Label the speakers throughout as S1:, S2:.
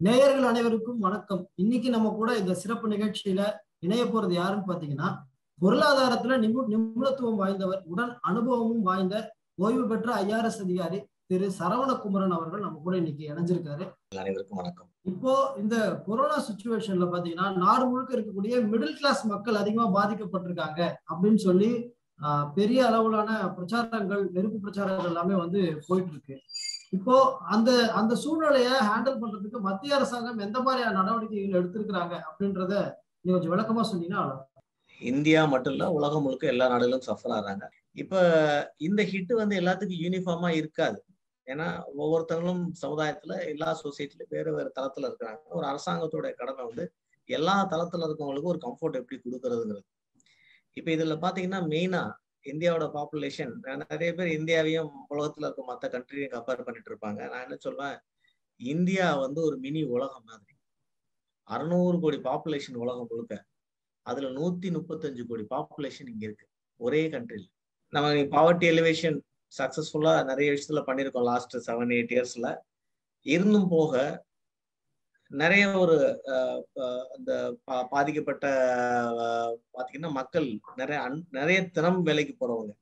S1: நேயர்கள் அனைவருக்கும் வணக்கம். இன்னைக்கு நம்ம கூட இந்த சிறப்பு நிகழ்ச்சியில இணைய போறது யாருன்னு பாத்தீங்கன்னா பொருளாதாரத்துல நிபு நிபுணத்துவம் வாய்ந்தவர் உடன் அனுபவமும் வாய்ந்த ஓய்வு பெற்ற ஐஆர்எஸ் அதிகாரி திரு சரவணகுமரன் அவர்கள் நம்ம கூட இன்னைக்கு இணைஞ்சிருக்காரு.
S2: அனைவருக்கும் வணக்கம்.
S1: இப்போ இந்த கொரோனா சுச்சுவேஷன்ல பாத்தீங்கன்னா நாடு முழுக்க இருக்கக்கூடிய மிடில் கிளாஸ் மக்கள் அதிகமா பாதிக்கப்பட்டிருக்காங்க அப்படின்னு சொல்லி பெரிய அளவிலான பிரச்சாரங்கள் நெருப்பு பிரச்சாரங்கள் எல்லாமே வந்து போயிட்டு இருக்கு. இப்போ அந்த அந்த சூழ்நிலையை ஹேண்டில் பண்றதுக்கு மத்திய அரசாங்கம் எந்த மாதிரியான நடவடிக்கைகள் எடுத்திருக்கிறாங்க அப்படின்றத நீங்க கொஞ்சம் விளக்கமா சொன்னீங்கன்னா
S2: இந்தியா மட்டும் இல்ல உலகம் முழுக்க எல்லா நாடுகளும் சஃபர் ஆகிறாங்க. இப்ப இந்த ஹிட் வந்து எல்லாத்துக்கும் யூனிஃபார்மா இருக்காது. ஏன்னா ஒவ்வொருத்தங்களும் சமுதாயத்துல எல்லா சொசைட்டிலும் வேறு வேறு தளத்துல இருக்கிறாங்க. ஒரு அரசாங்கத்தோட கடமை வந்து எல்லா தளத்துல இருக்கவங்களுக்கும் ஒரு கம்ஃபர்ட் எப்படி கொடுக்கறதுங்கிறது. இப்ப இதுல பாத்தீங்கன்னா மெயினா இந்தியாவோட பாப்புலேஷன் நிறைய பேர் இந்தியாவையும் உலகத்துல இருக்க மற்ற கண்ட்ரியும் கம்பேர் பண்ணிட்டு இருப்பாங்க. நான் என்ன சொல்வேன்? இந்தியா வந்து ஒரு மினி உலகம் மாதிரி. அறுநூறு கோடி பாப்புலேஷன் உலகம் முழுக்க. அதுல நூத்தி முப்பத்தஞ்சு கோடி பாப்புலேஷன் இங்க இருக்கு. ஒரே கண்ட்ரில நம்ம பாவர்ட்டி எலிவேஷன் சக்சஸ்ஃபுல்லா நிறைய விஷயத்துல பண்ணியிருக்கோம் லாஸ்ட் செவன் எயிட் இயர்ஸ்ல இருந்தும் போக நிறைய ஒரு அஹ், அந்த பா- பாதிக்கப்பட்ட பாத்தீங்கன்னா மக்கள் நிறைய நிறைய தினம் வேலைக்கு போறவங்க.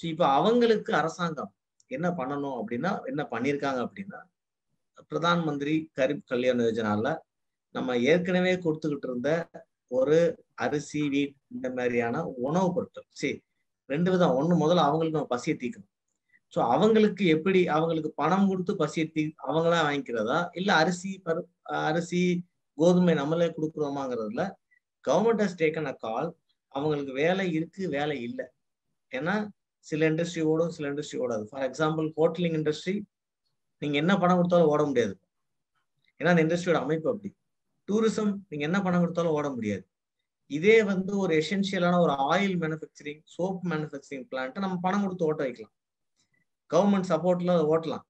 S2: ஸோ இப்போ அவங்களுக்கு அரசாங்கம் என்ன பண்ணணும் அப்படின்னா என்ன பண்ணியிருக்காங்க அப்படின்னா பிரதான் மந்திரி கரிப் கல்யாண யோஜனால நம்ம ஏற்கனவே கொடுத்துக்கிட்டு இருந்த ஒரு அரிசி வீட் இந்த மாதிரியான உணவுப் பொருட்கள் சரி ரெண்டு விதம். ஒண்ணு முதல்ல அவங்களுக்கு நம்ம பசியை தீக்கணும் ஸோ அவங்களுக்கு எப்படி அவங்களுக்கு பணம் கொடுத்து பசியை தீ அவங்களா வாங்கிக்கிறதா? இல்ல அரிசி பரு அரிசி கோதுமை நம்மளே கொடுக்குறோமாங்கிறதுல government has taken a call அவங்களுக்கு வேலை இருக்கு வேலை இல்லை. ஏன்னா சில இண்டஸ்ட்ரி ஓடும் சில இண்டஸ்ட்ரி ஓடாது. ஃபார் எக்ஸாம்பிள் ஹோட்டலிங் இண்டஸ்ட்ரி நீங்க என்ன பணம் கொடுத்தாலும் ஓட முடியாது. ஏன்னா அந்த இண்டஸ்ட்ரியோட அமைப்பு அப்படி. டூரிசம் நீங்க என்ன பணம் கொடுத்தாலும் ஓட முடியாது. இதே வந்து ஒரு எசென்ஷியலான ஒரு ஆயில் மேனுஃபேக்சரிங் சோப் மேனுஃபேக்சரிங் பிளான்ட்டை நம்ம பணம் கொடுத்து ஓட்ட வைக்கலாம். கவர்மெண்ட் சப்போர்ட்ல ஓட்டலாம்.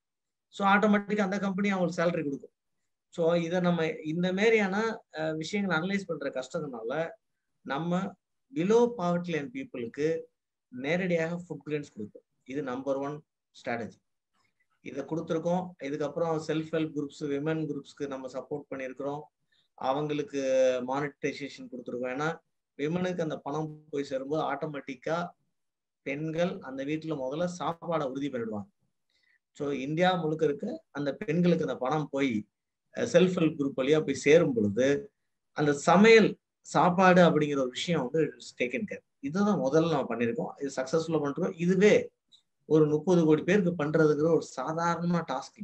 S2: ஸோ ஆட்டோமேட்டிக்காக அந்த கம்பெனி அவங்களுக்கு சேலரி கொடுக்கும். ஸோ இதை நம்ம இந்த மாதிரியான விஷயங்களை அனலைஸ் பண்ற கஷ்டத்தினால நம்ம பிலோ பாவர்ட்டி லைன் பீப்புளுக்கு நேரடியாக ஃபுட் கிரெயின்ஸ் கொடுக்கும். இது நம்பர் ஒன் ஸ்ட்ராட்டஜி இதை கொடுத்துருக்கோம். இதுக்கப்புறம் செல்ஃப் ஹெல்ப் குரூப்ஸ் விமன் குரூப்ஸ்க்கு நம்ம சப்போர்ட் பண்ணியிருக்கிறோம். அவங்களுக்கு மானிட்டைசேஷன் கொடுத்துருக்கோம். ஏன்னா விமனுக்கு அந்த பணம் போய் சேரும்போது ஆட்டோமேட்டிக்காக பெண்கள் அந்த வீட்டுல முதல்ல சாப்பாடை உறுதி பண்ணிடுவாங்க. ஸோ இந்தியா முழுக்க இருக்க அந்த பெண்களுக்கு அந்த பணம் போய் செல்ஃப் ஹெல்ப் குரூப் வழியா போய் சேரும் பொழுது அந்த சமையல் சாப்பாடு அப்படிங்கிற ஒரு விஷயம் வந்து டேக்கன் கேர் இதுதான் முதல்ல நம்ம பண்ணியிருக்கோம். இது சக்சஸ்ஃபுல்லாக பண்றோம் இதுவே ஒரு முப்பது கோடி பேருக்கு பண்றதுங்கிற ஒரு சாதாரண டாஸ்க்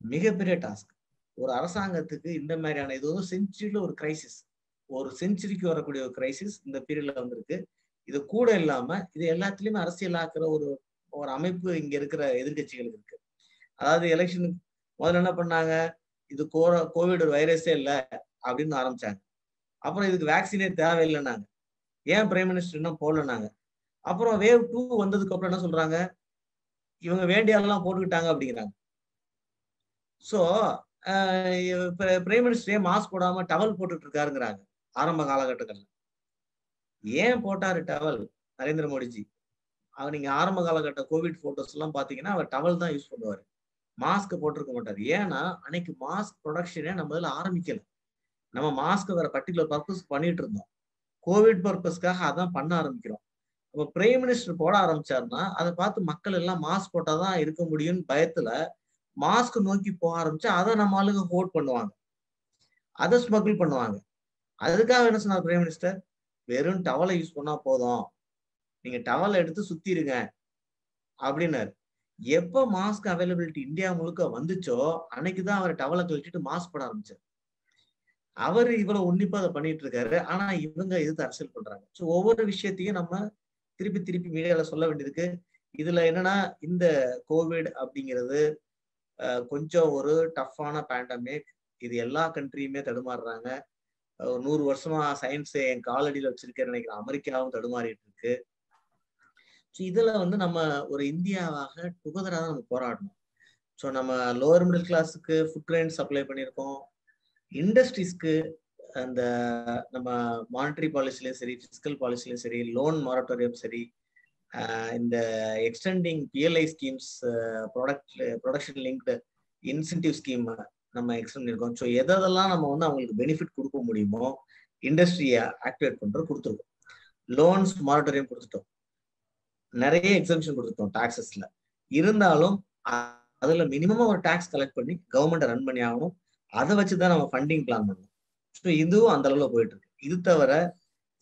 S2: மிகப்பெரிய டாஸ்க் ஒரு அரசாங்கத்துக்கு இந்த மாதிரியான இது வந்து செஞ்சுரியில ஒரு கிரைசிஸ் ஒரு செஞ்சுரிக்கு வரக்கூடிய ஒரு கிரைசிஸ் இந்த பீரியட்ல வந்திருக்கு. இது கூட இல்லாம இது எல்லாத்துலயுமே அரசியலாக்குற ஒரு ஒரு அமைப்பு இங்க இருக்கிற எதிர்கட்சிகளுக்கு இருக்கு. அதாவது எலெக்ஷனுக்கு முதல்ல என்ன பண்ணாங்க? இது கோர கோவிட் ஒரு வைரஸே இல்லை அப்படின்னு ஆரம்பிச்சாங்க. அப்புறம் இதுக்கு வேக்சினே தேவையில்லைனாங்க ஏன் பிரைம் மினிஸ்டர் இன்னும் போடலனாங்க அப்புறம் வேவ் டூ வந்ததுக்கு அப்புறம் என்ன சொல்றாங்க? இவங்க வேண்டிய ஆளெல்லாம் போட்டுக்கிட்டாங்க அப்படிங்கிறாங்க. ஸோ பிரைம் மினிஸ்டரே மாஸ்க் போடாம டவல் போட்டுட்டு இருக்காருங்கிறாங்க. ஆரம்ப காலகட்டங்கள்ல. ஏன் போட்டாரு டவல்? நரேந்திர மோடிஜி. அவர் நீங்க ஆரம்ப காலகட்ட கோவிட் போட்டோஸ் எல்லாம் பாத்தீங்கன்னா அவர் டவல் தான் யூஸ் பண்ணுவாரு. மாஸ்க் போட்டிருக்க மாட்டார். ஏன்னா அன்னைக்கு மாஸ்க் ப்ரொடக்ஷனே நம்ம இதில் ஆரம்பிக்கல. நம்ம மாஸ்க் வேற பர்டிகுலர் பர்பஸ் பண்ணிட்டு இருந்தோம். கோவிட் பர்பஸ்க்காக அதான் பண்ண ஆரம்பிக்கிறோம். இப்போ பிரைம் மினிஸ்டர் போட ஆரம்பிச்சாருன்னா அதை பார்த்து மக்கள் எல்லாம் மாஸ்க் போட்டாதான் இருக்க முடியும்னு பயத்துல மாஸ்க் நோக்கி போக ஆரம்பிச்சா அதை நம்ம ஆளுங்க ஹோல்ட் பண்ணுவாங்க. அதை ஸ்மகிள் பண்ணுவாங்க. அதுக்காக என்ன சொன்னார் பிரைம் மினிஸ்டர் வெறும் டவலை யூஸ் பண்ணா போதும். நீங்க டவலை எடுத்து சுத்திருங்க. அப்படின்னாரு. எப்ப மாஸ்க் அவைலபிலிட்டி இந்தியா முழுக்க வந்துச்சோ அன்னைக்குதான் அவர் டவலை கழிச்சிட்டு மாஸ்க் போட ஆரம்பிச்சார். அவர் இவ்வளவு உன்னிப்பா அதை பண்ணிட்டு இருக்காரு. ஆனா இவங்க எதிர்த்து அரசியல் பண்றாங்க? ஸோ ஒவ்வொரு விஷயத்தையும் நம்ம திருப்பி திருப்பி மீடியால சொல்ல வேண்டியிருக்கு. இதுல என்னன்னா இந்த கோவிட் அப்படிங்கிறது கொஞ்சம் ஒரு டஃப்பான பேண்டமிக் இது எல்லா கண்ட்ரியுமே தடுமாறுறாங்க. ஒரு நூறு வருஷமா சயின்ஸ் என் காலடியில் வச்சிருக்கேன்னு நினைக்கிறேன். அமெரிக்காவும் தடுமாறிட்டு இருக்கு. ஸோ இதுல வந்து நம்ம ஒரு இந்தியாவாக டுகதராக தான் நம்ம போராடணும். ஸோ நம்ம லோவர் மிடில் கிளாஸுக்கு ஃபுட் கிரெயின் சப்ளை பண்ணியிருக்கோம். இண்டஸ்ட்ரீஸ்க்கு அந்த நம்ம மானிட்டரி பாலிசிலையும் சரி ஃபிசிக்கல் பாலிசிலையும் சரி லோன் மாரட்டோரியம் சரி இந்த extending PLI schemes product production linked incentive scheme நம்ம எக்ஸ்பிளைன் பண்ணியிருக்கோம் ஸோ எதெல்லாம் நம்ம வந்து அவங்களுக்கு பெனிஃபிட் கொடுக்க முடியுமோ இண்டஸ்ட்ரியை ஆக்டிவேட் பண்ணுறது கொடுத்துருக்கோம். லோன்ஸ் மானிட்டரியம் கொடுத்துட்டோம். நிறைய எக்ஸம்ஷன் கொடுத்துட்டோம் டாக்ஸஸ்ல இருந்தாலும் அதுல மினிமம் ஒரு டாக்ஸ் கலெக்ட் பண்ணி கவர்மெண்ட் ரன் பண்ணி ஆகணும். அதை வச்சுதான் நம்ம ஃபண்டிங் பிளான் பண்ணணும் ஸோ இதுவும் அந்த அளவுல போயிட்டு இருக்கு. இது தவிர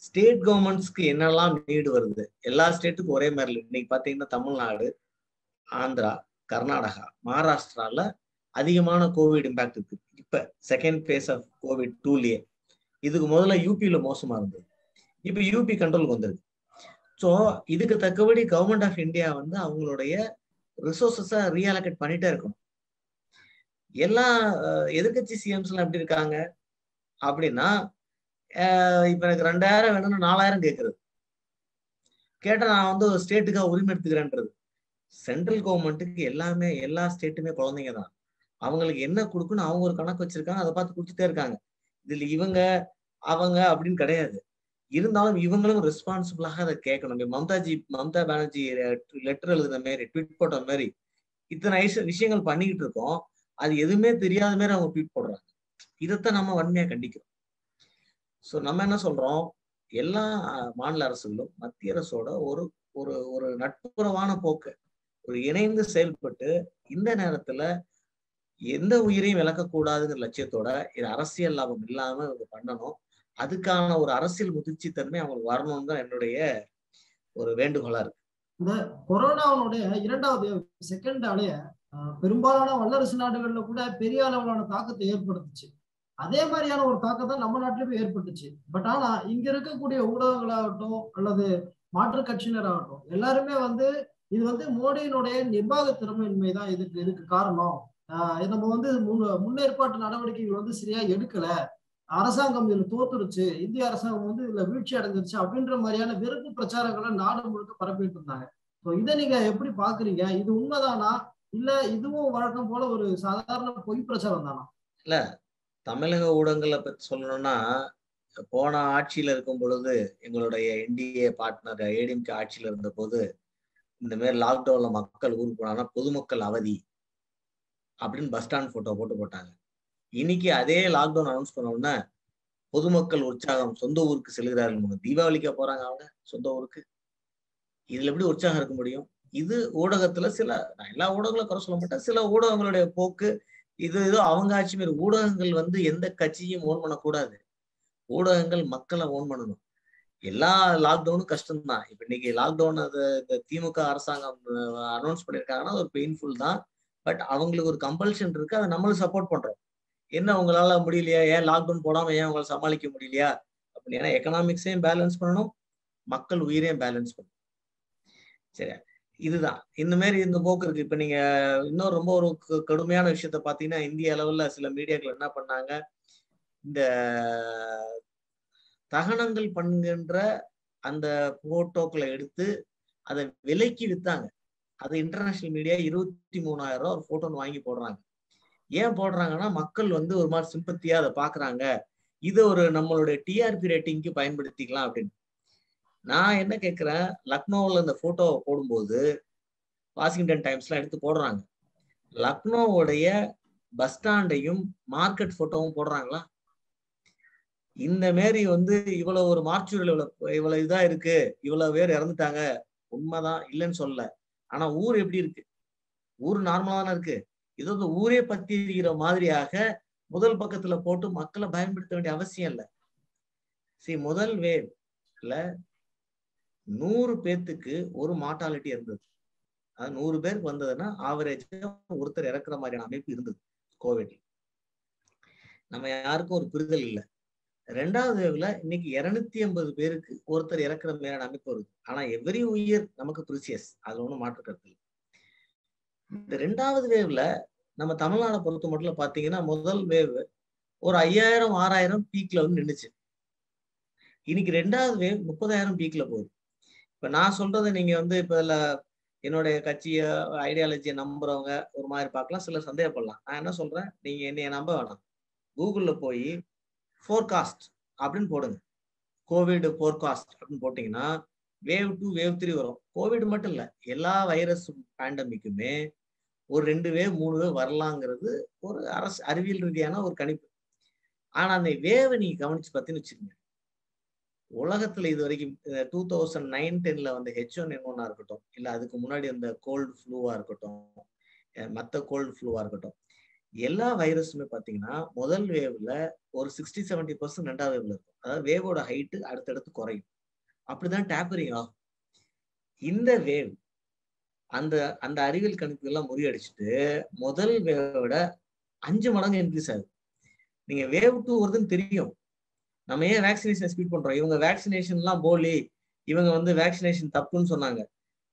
S2: ஸ்டேட் கவர்மெண்ட்ஸ்க்கு என்னெல்லாம் நீடு வருது? எல்லா ஸ்டேட்டுக்கும் ஒரே மாதிரி இன்னைக்கு பாத்தீங்கன்னா தமிழ்நாடு ஆந்திரா கர்நாடகா மகாராஷ்டிரால அதிகமான கோவிட் இம்பாக்ட் இருக்கு. இப்ப செகண்ட் ஃபேஸ் ஆஃப் கோவிட் டூலயே இதுக்கு முதல்ல யூபியில மோசமா இருந்தது. இப்ப யூபி கண்ட்ரோலுக்கு வந்திருக்கு ஸோ இதுக்கு தக்கபடி கவர்மெண்ட் ஆஃப் இந்தியா வந்து அவங்களுடைய ரிசோர்சஸை ரீஅலோகேட் பண்ணிட்டே இருக்கணும். எல்லா எதிர்கட்சி சிஎம்ஸ் எல்லாம் எப்படி இருக்காங்க? அப்படின்னா இப்ப எனக்கு ரெண்டாயிரம் வேணும்னு நாலாயிரம் கேட்கறது கேட்டா நான் வந்து ஒரு ஸ்டேட்டுக்காக உரிமை எடுத்துக்கிறேன்றது. சென்ட்ரல் கவர்மெண்ட்டுக்கு எல்லாமே எல்லா ஸ்டேட்டுமே குழந்தைங்க தான். அவங்களுக்கு என்ன கொடுக்கணும் அவங்க ஒரு கணக்கு வச்சிருக்காங்க அதை பார்த்து கொடுத்துட்டே இருக்காங்க. இதுல இவங்க அவங்க அப்படின்னு கிடையாது. இருந்தாலும் இவங்களும் ரெஸ்பான்சிபிளாக அதை கேட்கணும். மம்தாஜி மம்தா பானர்ஜி லெட்டர் எழுதுன மாதிரி ட்வீட் போட்ட மாதிரி இத்தனை விஷயங்கள் பண்ணிக்கிட்டு இருக்கோம். அது எதுவுமே தெரியாத மாதிரி அவங்க ட்வீட் போடுறாங்க. இதைத்தான் நம்ம வன்மையா கண்டிக்கிறோம். ஸோ நம்ம என்ன சொல்றோம்? எல்லா மாநில அரசுகளும் மத்திய அரசோட ஒரு ஒரு ஒரு நட்புறவான போக்கு. ஒரு இணைந்து செயல்பட்டு இந்த நேரத்துல எந்த உயிரையும் விளக்கக்கூடாதுங்கிற லட்சியத்தோட இது அரசியல் லாபம் இல்லாம இவங்க பண்ணணும். அதுக்கான ஒரு அரசியல் முதிர்ச்சி தன்மை அவங்களுக்கு வரணும்னு தான் என்னுடைய ஒரு வேண்டுகோளா இருக்கு.
S1: இந்த கொரோனாவுடைய இரண்டாவது செகண்ட் அலைய பெரும்பாலான வல்லரசு நாடுகள்ல கூட பெரிய அளவிலான தாக்கத்தை ஏற்படுத்துச்சு. அதே மாதிரியான ஒரு தாக்கத்தை நம்ம நாட்டிலுமே ஏற்பட்டுச்சு. பட் ஆனா இங்க இருக்கக்கூடிய ஊடகங்களாகட்டும் அல்லது மாற்று கட்சியினராகட்டும் எல்லாருமே வந்து இது வந்து மோடியினுடைய நிர்வாக திறமையின்மை தான் இதுக்கு இதுக்கு காரணம். நம்ம வந்து முன்னேற்பாட்டு நடவடிக்கைகள் வந்து சரியா எடுக்கல. அரசாங்கம் இதுல தோத்துருச்சு. இந்திய அரசாங்கம் வந்து இதுல வீழ்ச்சி அடைஞ்சிருச்சு அப்படின்ற மாதிரியான வெறுப்பு பிரச்சாரங்களை நாடு முழுக்க பரப்பிட்டு இருந்தாங்க ஸோ இதை நீங்க எப்படி பாக்குறீங்க? இது உண்மைதானா? இல்ல இதுவும் வழக்கம் போல ஒரு சாதாரண பொய் பிரச்சாரம் தானா?
S2: இல்ல தமிழக ஊடகங்களை பத்தி சொல்லணும்னா போன ஆட்சியில இருக்கும் பொழுது எங்களுடைய என்டிஏ பார்ட்னர் ஏடிஎம்கே ஆட்சியில இருந்த போது இந்த மாதிரி லாக்டவுன்ல மக்கள் ஊருக்கு போனாங்கன்னா பொதுமக்கள் அவதி. அப்படின்னு பஸ் ஸ்டாண்ட் போட்டோ போட்டு போட்டாங்க. இன்னைக்கு அதே லாக்டவுன் அனௌன்ஸ் பண்ண உடனே பொதுமக்கள் உற்சாகம் சொந்த ஊருக்கு செல்கிறார்கள் தீபாவளிக்கா போறாங்க அவங்க சொந்த ஊருக்கு. இதுல எப்படி உற்சாகம் இருக்க முடியும்? இது ஊடகத்துல சில நான் எல்லா ஊடகங்களும் குறை சொல்ல மாட்டேன். சில ஊடகங்களுடைய போக்கு இது ஏதோ அவங்க ஆட்சி மாரி ஊடகங்கள் வந்து எந்த கட்சியும் ஓன் பண்ணக்கூடாது. ஊடகங்கள் மக்களை ஓன் பண்ணணும். எல்லா லாக்டவுனும் கஷ்டம்தான். இப்ப இன்னைக்கு லாக்டவுன் அது இந்த திமுக அரசாங்கம் அனௌன்ஸ் பண்ணியிருக்காங்கன்னா ஒரு பெயின்ஃபுல் தான். பட் அவங்களுக்கு ஒரு கம்பல்ஷன் இருக்கு அதை நம்மளும் சப்போர்ட் பண்றோம். என்ன உங்களால முடியலையா? ஏன் லாக்டவுன் போடாம ஏன் உங்களால சமாளிக்க முடியலையா? அப்படின்னு. ஏன்னா எக்கனாமிக்ஸையும் பேலன்ஸ் பண்ணணும் மக்கள் உயிரையும் பேலன்ஸ் பண்ணணும். சரி இதுதான். இந்த மாதிரி இந்த போக்கு இருக்கு. இப்ப நீங்க இன்னும் ரொம்ப ஒரு கடுமையான விஷயத்த பாத்தீங்கன்னா இந்திய அளவுல சில மீடியாக்கள் என்ன பண்ணாங்க? இந்த தகனங்கள் பண்ணுகின்ற அந்த போட்டோக்களை எடுத்து அதை விலைக்கு வித்தாங்க. அது இன்டர்நேஷனல் மீடியா இருபத்தி மூணாயிரம் ரூபா ஒரு போட்டோன்னு வாங்கி போடுறாங்க. ஏன் போடுறாங்கன்னா மக்கள் வந்து ஒரு மாதிரி சிம்பத்தியா அதை பாக்குறாங்க இதை ஒரு நம்மளுடைய டிஆர்பி ரேட்டிங்க்கு பயன்படுத்திக்கலாம் அப்படின்னு. நான் என்ன கேட்கிறேன் லக்னோவில் இந்த போட்டோவை போடும்போது வாஷிங்டன் டைம்ஸ்லாம் எடுத்து போடுறாங்க. லக்னோவுடைய பஸ் ஸ்டாண்டையும் மார்க்கெட் போட்டோவும் போடுறாங்களா? இந்த மாரி வந்து இவ்வளவு ஒரு மார்ச்சுரியில் இவ்வளவு இவ்வளவு இதா இருக்கு இவ்வளவு பேர் இறந்துட்டாங்க. உண்மைதான் இல்லைன்னு சொல்லலை. ஆனா ஊர் எப்படி இருக்கு? ஊர் நார்மலா தானே இருக்கு. இது வந்து ஊரே பத்தி இருக்கிற மாதிரியாக முதல் பக்கத்துல போட்டு மக்களை பயன்படுத்த வேண்டிய அவசியம் இல்லை. சரி முதல் வேவ்ல நூறு பேர்த்துக்கு ஒரு மார்டாலிட்டி இருந்தது. அது நூறு பேருக்கு வந்ததுன்னா ஆவரேஜ் ஒருத்தர் இறக்குற மாதிரியான அமைப்பு இருந்தது. கோவிட் நம்ம யாருக்கும் ஒரு புரிதல் இல்லை. ரெண்டாவது வேவ்ல இன்னைக்கு இருநூத்தி ஐம்பது பேருக்கு ஒருத்தர் இறக்குற மாதிரியான அமைப்பு வருது. ஆனா எவ்ரி உயர் நமக்கு ப்ரிசியஸ் அது ஒண்ணும் மாற்று கருத்து இந்த ரெண்டாவது வேவ்ல நம்ம தமிழ்நாடை பொறுத்த மட்டும் பாத்தீங்கன்னா முதல் வேவ் ஒரு ஐயாயிரம் ஆறாயிரம் பீக்ல வந்து நின்றுச்சு இன்னைக்கு ரெண்டாவது வேவ் முப்பதாயிரம் பீக்ல போகுது. இப்ப நான் சொல்றதை நீங்க வந்து இப்ப இதுல என்னுடைய கட்சிய ஐடியாலஜியை நம்புறவங்க ஒரு மாதிரி பார்க்கலாம். சிலர் சந்தேகப்படலாம். நான் என்ன சொல்றேன்? நீங்க என்னைய நம்ப வேணாம். கூகுள்ல போய் ஃபோர்காஸ்ட் அப்படின்னு போடுங்க. கோவிட் ஃபோர்காஸ்ட் அப்படின்னு போட்டீங்கன்னா வேவ் டூ வேவ் த்ரீ வரும். கோவிட் மட்டும் இல்லை எல்லா வைரஸ் பேண்டமிக்குமே ஒரு ரெண்டு வேவ் மூணு வேவ் வரலாங்கிறது ஒரு அரசு அறிவியல் ரீதியான ஒரு கணிப்பு. ஆனால் அந்த வேவை நீங்கள் கவனிச்சு பார்த்தீங்கன்னு வச்சுக்கோங்க. உலகத்துல இது வரைக்கும் டூ தௌசண்ட் நைன் டென்ல வந்த ஹெச் ஒன் என் ஒன்னா இருக்கட்டும் இல்லை அதுக்கு முன்னாடி அந்த கோல்டு ஃப்ளூவா இருக்கட்டும் மற்ற கோல்டு ஃப்ளூவா இருக்கட்டும் எல்லா வைரஸுமே பார்த்தீங்கன்னா முதல் வேவ்ல ஒரு சிக்ஸ்டி செவன்டி பர்சன்ட் ரெண்டாவது வேவ்ல இருக்கும். அதாவது வேவோட ஹைட்டு அடுத்தடுத்து குறையும். அப்படிதான் டேப்பரிங் ஆகும். இந்த வேவ் அந்த அந்த அறிவியல் கணிப்பு எல்லாம் முறியடிச்சுட்டு முதல் வேவோட அஞ்சு மடங்கு இன்க்ரீஸ் ஆகுது. நீங்க வேவ் டூ வருதுன்னு தெரியும். நம்ம ஏன் வேக்சினேஷன் ஸ்பீட் பண்றோம்? இவங்க வேக்சினேஷன் எல்லாம் போலி இவங்க வந்து வேக்சினேஷன் தப்புன்னு சொன்னாங்க.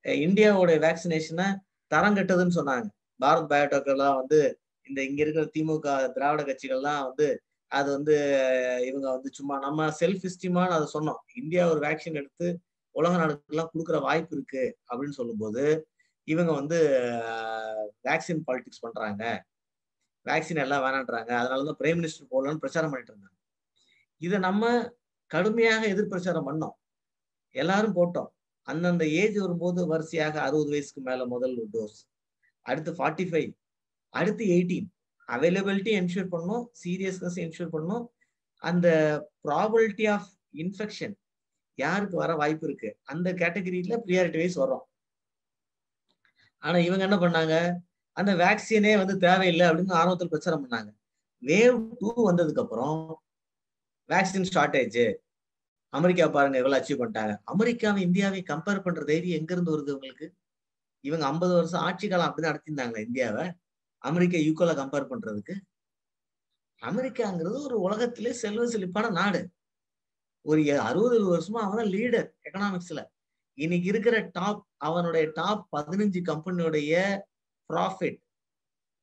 S2: இந்தியாவோட வேக்சினேஷனை தரம் கெட்டதுன்னு சொன்னாங்க. பாரத் பயோடெக் எல்லாம் வந்து இந்த இங்க இருக்கிற திமுக திராவிட கட்சிகள்லாம் வந்து அது வந்து இவங்க வந்து சும்மா நம்ம செல்ஃப் இஸ்டிமான்னு அதை சொன்னோம். இந்தியா ஒரு வேக்சின் எடுத்து உலக நாடுகள்லாம் கொடுக்குற வாய்ப்பு இருக்கு அப்படின்னு சொல்லும்போது இவங்க வந்து வேக்சின் பாலிடிக்ஸ் பண்றாங்க. வேக்சின் எல்லாம் வேணான்றாங்க. அதனாலதான் பிரைம் மினிஸ்டர் போடலன்னு பிரச்சாரம் பண்ணிட்டு இருந்தாங்க. இதை நம்ம கடுமையாக எதிர்பிரச்சாரம் பண்ணோம். எல்லாரும் போட்டோம். அந்தந்த ஏஜ் வரும்போது வரிசையாக அறுபது வயசுக்கு மேல முதல் டோஸ் அடுத்து ஃபார்ட்டி ஃபைவ் அடுத்து எயிட்டீன் அவைலபிலிட்டி என்ஷூர் பண்ணும் சீரியஸ்னஸ் என்ஷூர் பண்ணும். அந்த ப்ராபபிலிட்டி ஆஃப் இன்ஃபெக்ஷன் யாருக்கு வர வாய்ப்பு இருக்கு? அந்த கேட்டகரியில ப்ரியாரிட்டி வைஸ் வரும் ஆனா இவங்க என்ன பண்ணாங்க? அந்த வேக்சினே வந்து தேவையில்லை அப்படின்னு ஆர்வத்தில் பிரச்சாரம் பண்ணாங்க. வேவ் டூ வந்ததுக்கு அப்புறம் வேக்சின் ஷார்டேஜ் அமெரிக்கா பாருங்க எவ்வளவு அச்சீவ் பண்ணிட்டாங்க. அமெரிக்காவை இந்தியாவை கம்பேர் பண்ற தைரியம் எங்க இருந்து வருது உங்களுக்கு? இவங்க ஐம்பது வருஷம் ஆட்சி காலம் அப்படி நடத்திருந்தாங்களே இந்தியாவை. அமெரிக்கா யூகோல கம்பேர் பண்றதுக்கு அமெரிக்காங்கிறது ஒரு உலகத்திலே செல்வ செழிப்பான நாடு. ஒரு அறுபது வருஷமா அவன் லீடர் எக்கனாமிக்ஸ்ல இன்னைக்கு இருக்கிற டாப் அவனுடைய டாப் பதினஞ்சு கம்பெனியுடைய ப்ராஃபிட்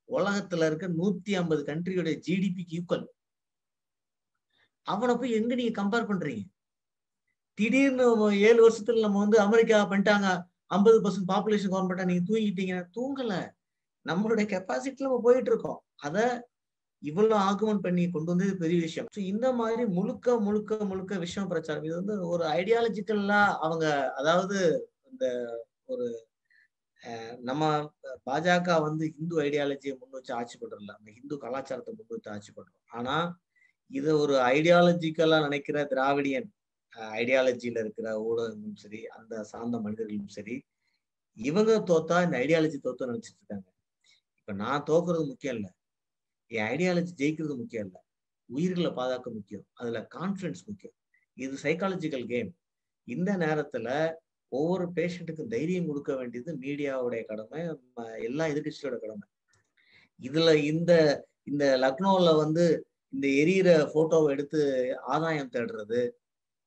S2: உலகத்துல இருக்க நூத்தி ஐம்பது கண்ட்ரியுடைய ஜிடிபிக்கு ஈக்குவல் அவனை போய் எங்க நீங்க கம்பேர் பண்றீங்க? திடீர்னு ஏழு வருஷத்துல நம்ம வந்து அமெரிக்கா பண்ணிட்டாங்க ஐம்பது பர்சன்ட் பாப்புலேஷன் கவர்மெண்டா நீங்க தூங்கிட்டீங்க தூங்கல. நம்மளுடைய கெப்பாசிட்டில நம்ம போயிட்டு இருக்கோம் அதை இவ்வளவு ஆகுமன் பண்ணி கொண்டு வந்தது பெரிய விஷயம். ஸோ இந்த மாதிரி முழுக்க முழுக்க முழுக்க விஷயம் பிரச்சாரம். இது வந்து ஒரு ஐடியாலஜிக்கல்லா அவங்க அதாவது இந்த ஒரு நம்ம பாஜக வந்து இந்து ஐடியாலஜியை முன் வச்சு ஆட்சி பண்றோம்ல அந்த இந்து கலாச்சாரத்தை முன் வச்சு ஆட்சி பண்றோம். ஆனா இது ஒரு ஐடியாலஜிக்கலா நினைக்கிற திராவிடியன் ஐடியாலஜியில இருக்கிற ஊடகங்களும் சரி அந்த சார்ந்த மனிதர்களும் சரி இவங்க தோத்தா இந்த ஐடியாலஜி தோத்தா நினைச்சிட்டு இருக்காங்க. இப்ப நான் தோக்குறது முக்கியம் இல்லை. என் ஐடியாலஜி ஜெயிக்கிறது முக்கியம் இல்லை. உயிர்களை பாதுகாக்க முக்கியம். அதுல கான்பிடன்ஸ் முக்கியம். இது சைக்காலஜிக்கல் கேம் இந்த நேரத்துல ஒவ்வொரு பேஷண்ட்டுக்கும் தைரியம் கொடுக்க வேண்டியது மீடியாவுடைய கடமை எல்லா எதிர்கட்சியோட கடமை. இதுல இந்த இந்த லக்னோல வந்து இந்த எரியிற போட்டோவை எடுத்து ஆதாயம் தேடுறது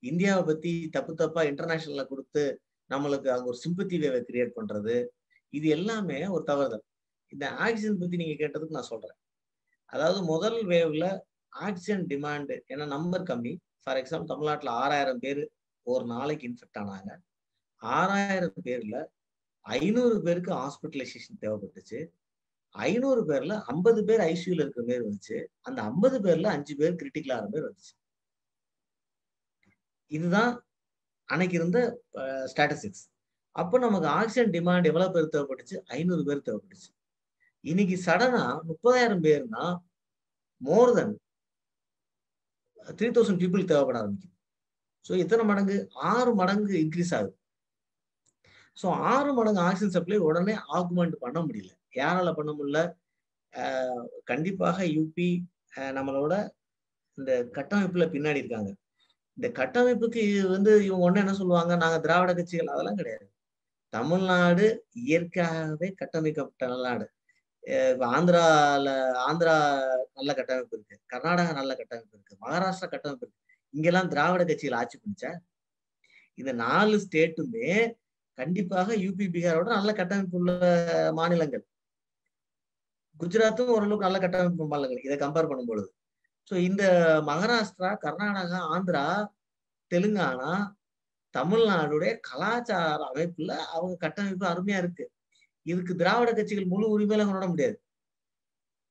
S2: இந்தியாவை பத்தி தப்பு தப்பா இன்டர்நேஷனல்ல கொடுத்து நம்மளுக்கு அங்க ஒரு சிம்பத்தி வேவை கிரியேட் பண்றது இது எல்லாமே ஒரு தவறுதல். இந்த ஆக்சிஜன் பத்தி நீங்க கேட்டதுக்கு நான் சொல்றேன். அதாவது முதல் வேவ்ல ஆக்சிஜன் டிமாண்டு ஏன்னா நம்பர் கம்மி. ஃபார் எக்ஸாம்பிள் தமிழ்நாட்டில் ஆறாயிரம் பேர் ஒரு நாளைக்கு இன்ஃபெக்ட் ஆனாங்க. ஆறாயிரம் பேர்ல ஐநூறு பேருக்கு ஹாஸ்பிட்டலைசேஷன் தேவைப்பட்டுச்சு. ஐநூறு பேர்ல ஐம்பது பேர் ஐசியூல இருக்கிற பேர் வந்துச்சு. அந்த ஐம்பது பேர்ல அஞ்சு பேர் கிரிட்டிக்கல் ஆகிற பேர் வந்துச்சு. இதுதான் அன்னைக்கு இருந்த ஸ்டாட்டிஸ்டிக்ஸ் அப்போ நமக்கு ஆக்சிஜன் டிமாண்ட் எவ்வளவு பேர் தேவைப்பட்டுச்சு? ஐநூறு பேர் தேவைப்பட்டுச்சு. இன்னைக்கு சடனா முப்பதாயிரம் பேர்னா more then three thousand people தேவைப்பட ஆரம்பிக்குது. ஸோ எத்தனை மடங்கு? ஆறு மடங்கு இன்க்ரீஸ் ஆகுது. ஸோ ஆறு மடங்கு ஆக்சிஜன் சப்ளை உடனே ஆகுமெண்ட் பண்ண முடியல. யாரால பண்ண முடியல? கண்டிப்பாக யூபி நம்மளோட இந்த கட்டமைப்புல பின்னாடி இருக்காங்க. இந்த கட்டமைப்புக்கு வந்து இவங்க ஒண்ணு என்ன சொல்லுவாங்க? நாங்க திராவிட கட்சிகள் அதெல்லாம் கிடையாது. தமிழ்நாடு இயற்கையாகவே கட்டமைக்கப்பட்ட நாடு. ஆந்திரால ஆந்திரா நல்ல கட்டமைப்பு இருக்கு. கர்நாடகா நல்ல கட்டமைப்பு இருக்கு. மகாராஷ்டிரா கட்டமைப்பு இருக்கு. இங்கெல்லாம் திராவிட கட்சிகள் ஆட்சி பண்ணிச்சா இந்த நாலு ஸ்டேட்டுமே கண்டிப்பாக யூபி பீகாரோட நல்ல கட்டமைப்பு உள்ள மாநிலங்கள். குஜராத்தும் ஓரளவுக்கு நல்ல கட்டமைப்பு மாநிலங்கள். இதை கம்பேர் பண்ணும் பொழுது ஸோ இந்த மகாராஷ்டிரா கர்நாடகா ஆந்திரா தெலுங்கானா தமிழ்நாடுடைய கலாச்சார அமைப்புல அவங்க கட்டமைப்பு அருமையா இருக்கு. இதுக்கு திராவிட கட்சிகள் முழு உரிமையில கொண்டாட முடியாது.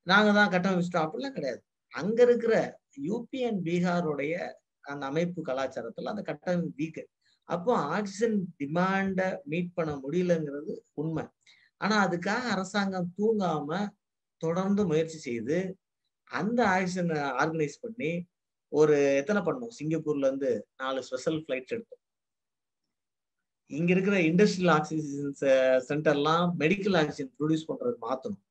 S2: நாங்க தான் கட்டமைச்சிட்டோம் அப்படிலாம் கிடையாது. அங்க இருக்கிற யூபி அண்ட் பீகாருடைய அந்த அமைப்பு கலாச்சாரத்துல அந்த கட்டமைப்பு வீக்கு அப்போ ஆக்சிஜன் டிமாண்ட மீட் பண்ண முடியலங்கிறது உண்மை. ஆனா அதுக்காக அரசாங்கம் தூங்காம தொடர்ந்து முயற்சி செய்து அந்த ஆக்சிஜனை ஆர்கனைஸ் பண்ணி ஒரு எத்தனை பண்ணோம்? சிங்கப்பூர்ல இருந்து நாலு ஸ்பெஷல் ஃபிளைட் எடுத்தோம். இங்க இருக்கிற இண்டஸ்ட்ரியல் ஆக்சிஜன் சென்டர்லாம் மெடிக்கல் ஆக்சிஜன் ப்ரொடியூஸ் பண்றது மாத்தணும்.